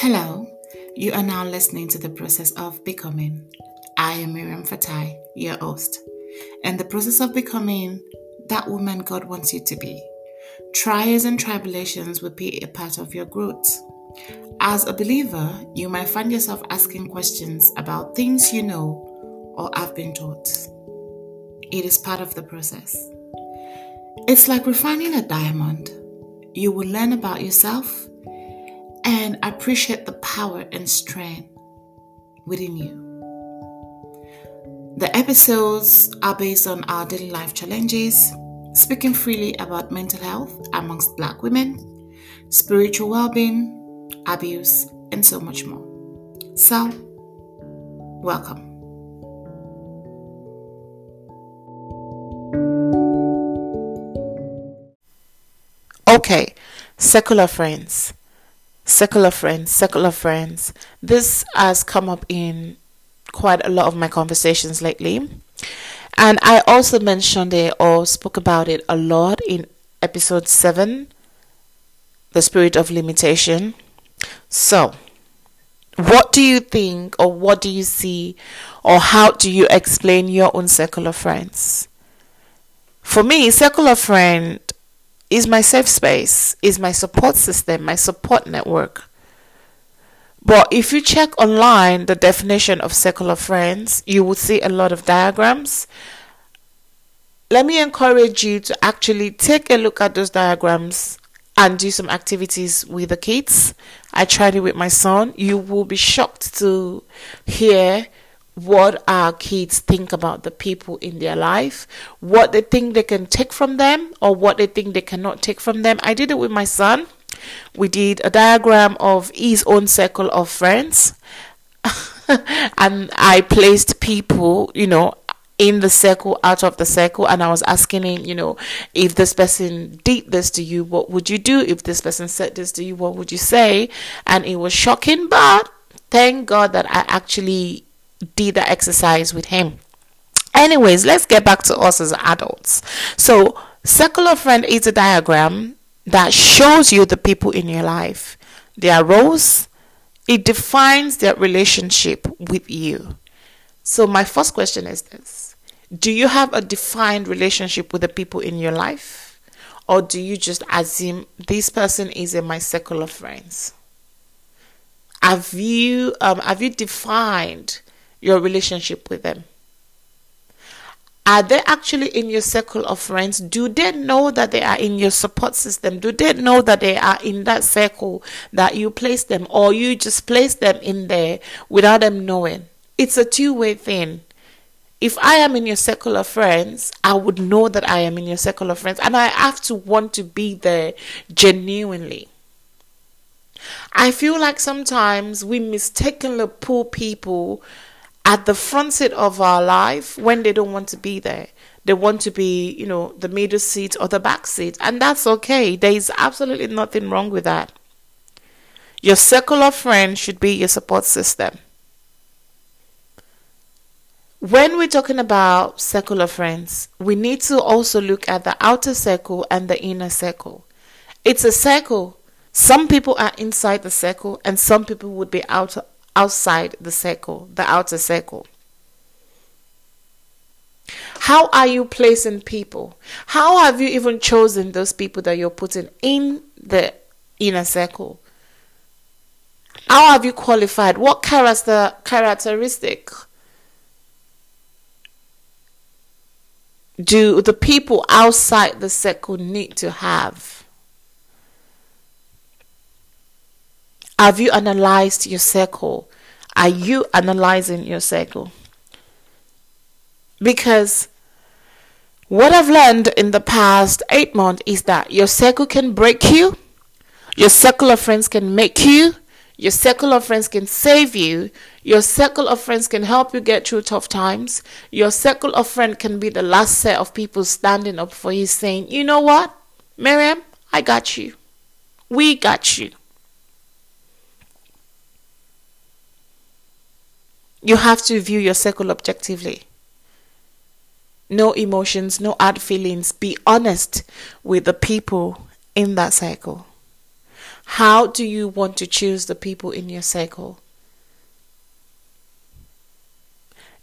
Hello, you are now listening to the process of becoming. I am Miriam Fatai, your host. And the process of becoming that woman God wants you to be. Trials and tribulations will be a part of your growth. As a believer, you might find yourself asking questions about things you know or have been taught. It is part of the process. It's like refining a diamond. You will learn about yourself and appreciate the power and strength within you. The episodes are based on our daily life challenges, speaking freely about mental health amongst Black women, spiritual well being, abuse, and so much more. So, welcome. Okay, secular friends secular friends, secular friends. This has come up in quite a lot of my conversations lately. And I also mentioned it or spoke about it a lot in episode 7 The Spirit of Limitation. So, what do you think, or what do you see, or how do you explain your own secular friends? For me, secular friend is my safe space, is my support system, my support network. But if you check online the definition of secular friends, you will see a lot of diagrams. Let me encourage you to actually take a look at those diagrams and do some activities with the kids. I tried it with my son. You will be shocked to hear what our kids think about the people in their life, what they think they can take from them, or what they think they cannot take from them. I did it with my son. We did a diagram of his own circle of friends, and I placed people, you know, in the circle, out of the circle, and I was asking him, you know, if this person did this to you, what would you do? If this person said this to you, what would you say? And it was shocking, but thank God that I actually did the exercise with him. Anyways, let's get back to us as adults. So, circle of friend is a diagram that shows you the people in your life, their roles, it defines their relationship with you. So, my first question is this Do you have a defined relationship with the people in your life? Or do you just assume this person is in my circle of friends? Have you um, have you defined your relationship with them? Are they actually in your circle of friends? Do they know that they are in your support system? Do they know that they are in that circle that you place them, or you just place them in there without them knowing? It's a two way thing. If I am in your circle of friends, I would know that I am in your circle of friends, and I have to want to be there genuinely. I feel like sometimes we mistakenly pull people at the front seat of our life when they don't want to be there. They want to be, you know, the middle seat or the back seat, and that's okay. There is absolutely nothing wrong with that. Your circle of friends should be your support system. When we're talking about secular friends, we need to also look at the outer circle and the inner circle. It's a circle. Some people are inside the circle, and some people would be out outside the circle, the outer circle. How are you placing people? How have you even chosen those people that you're putting in the inner circle? How have you qualified? What character characteristic do the people outside the circle need to have? Have you analyzed your circle? Are you analyzing your circle? Because what I've learned in the past eight months is that your circle can break you, your circle of friends can make you, your circle of friends can save you, your circle of friends can help you get through tough times, your circle of friends can be the last set of people standing up for you saying, you know what, Miriam, I got you. We got you. You have to view your circle objectively. No emotions, no hard feelings. Be honest with the people in that circle. How do you want to choose the people in your circle?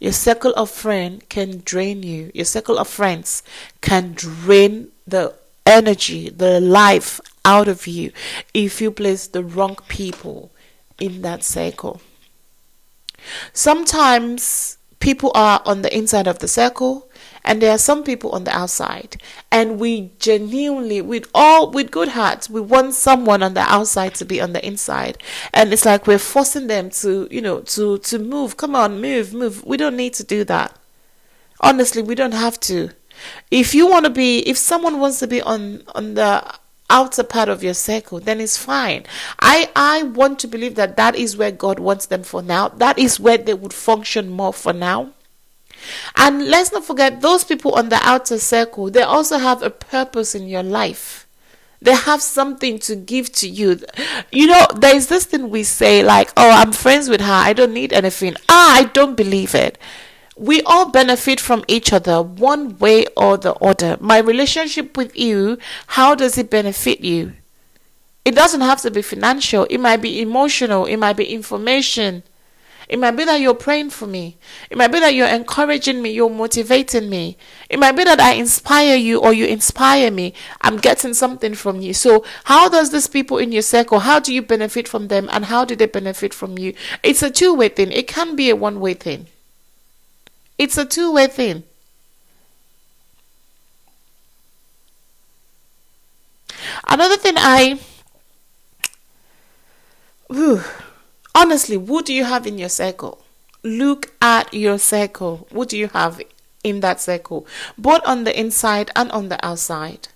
Your circle of friends can drain you. Your circle of friends can drain the energy, the life out of you if you place the wrong people in that circle. Sometimes people are on the inside of the circle and there are some people on the outside. And we genuinely with all with good hearts we want someone on the outside to be on the inside. And it's like we're forcing them to you know to to move. Come on move move. We don't need to do that. Honestly we don't have to. If you want to be if someone wants to be on on the outer part of your circle then it's fine i i want to believe that that is where god wants them for now that is where they would function more for now and let's not forget those people on the outer circle, they also have a purpose in your life. They have something to give to you. You know, there is this thing we say, like, oh, I'm friends with her, I don't need anything. Ah, I don't believe it. We all benefit from each other one way or the other. My relationship with you, how does it benefit you? It doesn't have to be financial, it might be emotional, it might be information it might be that you're praying for me. It might be that you're encouraging me, you're motivating me. It might be that I inspire you or you inspire me. I'm getting something from you. So, how does these people in your circle, how do you benefit from them and how do they benefit from you? It's a two way thing. It can be a one way thing. It's a two way thing. Another thing I. Whew, honestly, what do you have in your circle? Look at your circle. What do you have in that circle? Both on the inside and on the outside.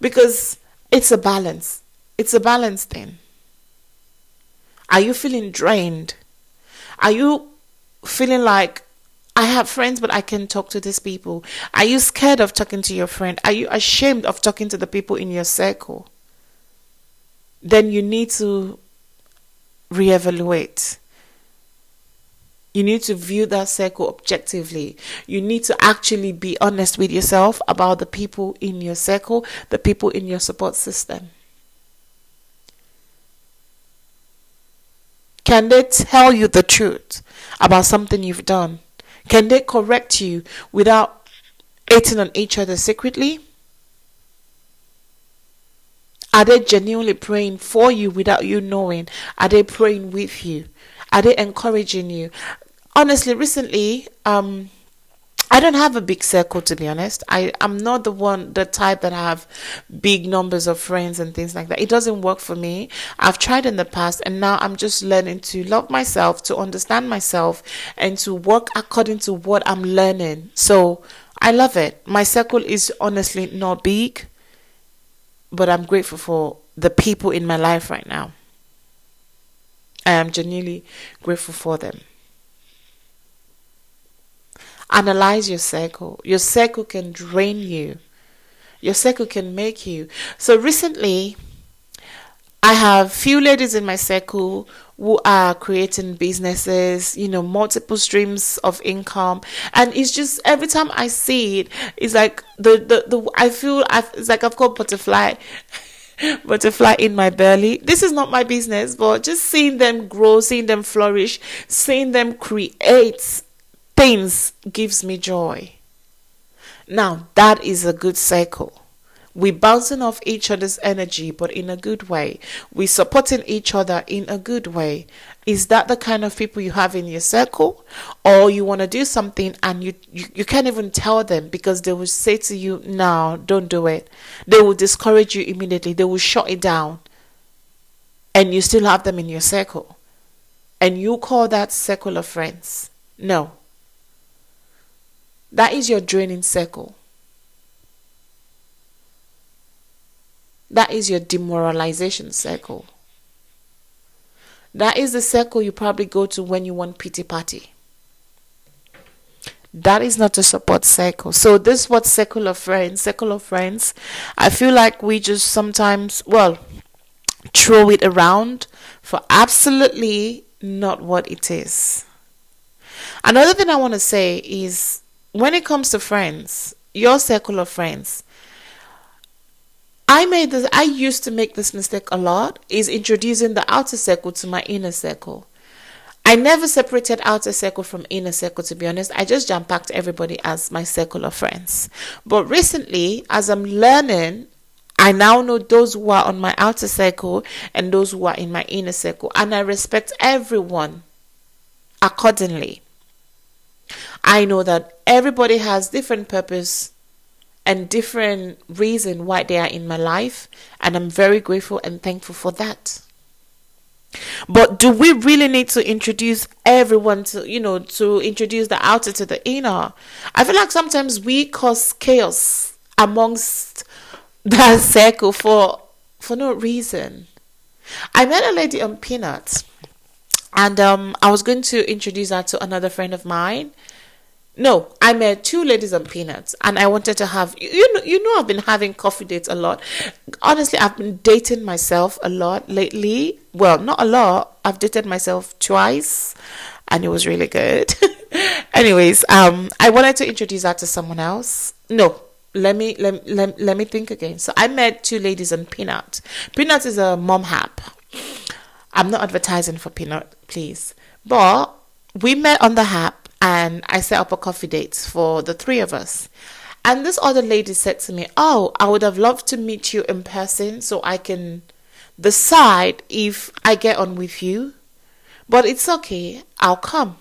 Because it's a balance. It's a balance thing. Are you feeling drained? Are you feeling like I have friends, but I can talk to these people? Are you scared of talking to your friend? Are you ashamed of talking to the people in your circle? Then you need to reevaluate. You need to view that circle objectively. You need to actually be honest with yourself about the people in your circle, the people in your support system. Can they tell you the truth about something you've done? Can they correct you without hating on each other secretly? Are they genuinely praying for you without you knowing? Are they praying with you? Are they encouraging you? Honestly, recently, um, I don't have a big circle to be honest. I am not the one the type that have big numbers of friends and things like that. It doesn't work for me. I've tried in the past and now I'm just learning to love myself, to understand myself and to work according to what I'm learning. So, I love it. My circle is honestly not big but I'm grateful for the people in my life right now. I am genuinely grateful for them. Analyze your circle. Your circle can drain you. Your circle can make you. So recently, I have few ladies in my circle who are creating businesses, you know, multiple streams of income. And it's just every time I see it, it's like the, the, the I feel I've, it's like I've got butterfly, butterfly in my belly. This is not my business, but just seeing them grow, seeing them flourish, seeing them create things gives me joy. Now, that is a good cycle We're bouncing off each other's energy, but in a good way. We're supporting each other in a good way. Is that the kind of people you have in your circle? Or you want to do something and you, you, you can't even tell them because they will say to you, no, don't do it. They will discourage you immediately. They will shut it down. And you still have them in your circle. And you call that circle of friends. No. That is your draining circle. That is your demoralization circle. That is the circle you probably go to when you want pity party. That is not a support circle. So this is what circle of friends, circle of friends. I feel like we just sometimes, well, throw it around for absolutely not what it is. Another thing I want to say is when it comes to friends, your circle of friends, I made this, I used to make this mistake a lot, is introducing the outer circle to my inner circle. I never separated outer circle from inner circle, to be honest. I just jam packed everybody as my circle of friends. But recently, as I'm learning, I now know those who are on my outer circle and those who are in my inner circle, and I respect everyone accordingly. I know that everybody has different purpose and different reason why they are in my life, and I'm very grateful and thankful for that. But do we really need to introduce everyone to, you know, to introduce the outer to the inner? I feel like sometimes we cause chaos amongst that circle for for no reason. I met a lady on Peanuts, and um, I was going to introduce her to another friend of mine. No, I met two ladies on Peanuts, and I wanted to have you know you know I've been having coffee dates a lot. Honestly, I've been dating myself a lot lately. Well, not a lot. I've dated myself twice, and it was really good. Anyways, um, I wanted to introduce her to someone else. No, let me let, let, let me think again. So I met two ladies on Peanut. Peanut is a mom app. I'm not advertising for Peanut, please. But we met on the app and I set up a coffee date for the three of us. And this other lady said to me, Oh, I would have loved to meet you in person so I can decide if I get on with you. But it's okay, I'll come.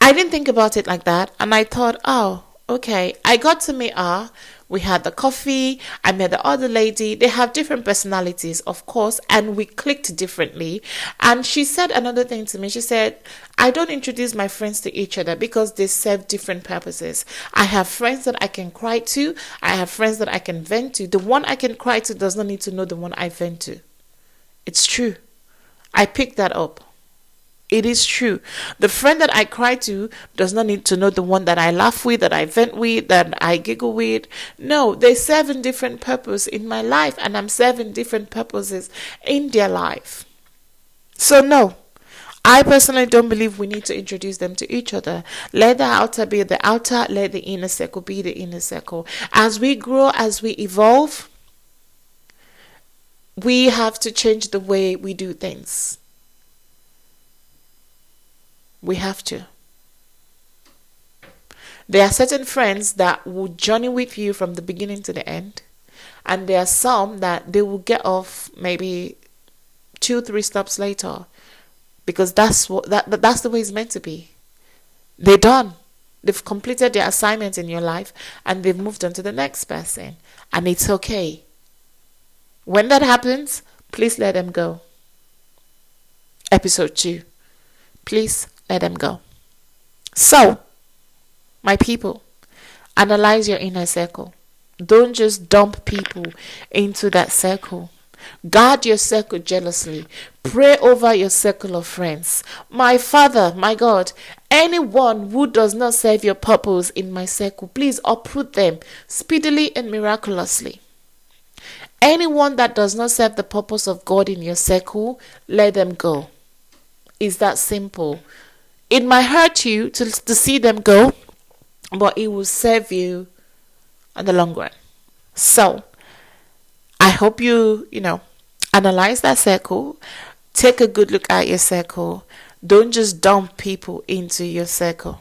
I didn't think about it like that, and I thought, oh, Okay, I got to meet her. We had the coffee. I met the other lady. They have different personalities, of course, and we clicked differently. And she said another thing to me. She said, I don't introduce my friends to each other because they serve different purposes. I have friends that I can cry to, I have friends that I can vent to. The one I can cry to does not need to know the one I vent to. It's true. I picked that up. It is true. The friend that I cry to does not need to know the one that I laugh with, that I vent with, that I giggle with. No, they serve different purpose in my life, and I'm serving different purposes in their life. So no, I personally don't believe we need to introduce them to each other. Let the outer be the outer, let the inner circle be the inner circle. As we grow, as we evolve, we have to change the way we do things. We have to. There are certain friends that will journey with you from the beginning to the end, and there are some that they will get off maybe two, three stops later, because that's what that that's the way it's meant to be. They're done. They've completed their assignment in your life, and they've moved on to the next person, and it's okay. When that happens, please let them go. Episode two. Please let them go. So, my people, analyze your inner circle. Don't just dump people into that circle. Guard your circle jealously. Pray over your circle of friends. My Father, my God, anyone who does not serve your purpose in my circle, please uproot them speedily and miraculously. Anyone that does not serve the purpose of God in your circle, let them go. Is that simple? It might hurt you to, to see them go, but it will serve you in the long run. So, I hope you, you know, analyze that circle, take a good look at your circle. Don't just dump people into your circle.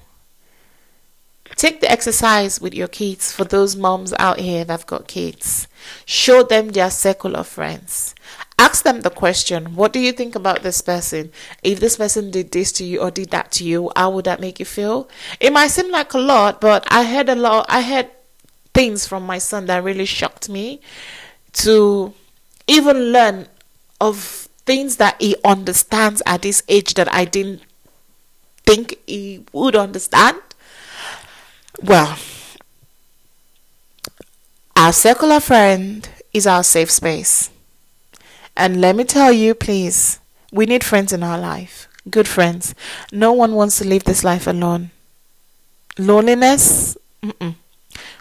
Take the exercise with your kids for those moms out here that've got kids. Show them their circle of friends. Ask them the question what do you think about this person? If this person did this to you or did that to you how would that make you feel? It might seem like a lot but i heard a lot i had things from my son that really shocked me to even learn of things that he understands at this age that i didn't think he would understand well our circular friend is our safe space and let me tell you, please, we need friends in our life. Good friends. No one wants to live this life alone. Loneliness, mm-mm.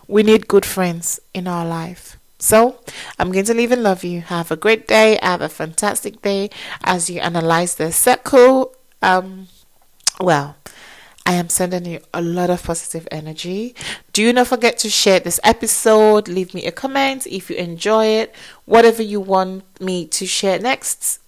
we need good friends in our life. So, I'm going to leave and love you. Have a great day. Have a fantastic day as you analyze the circle. Um, well, I am sending you a lot of positive energy. Do not forget to share this episode. Leave me a comment if you enjoy it. Whatever you want me to share next,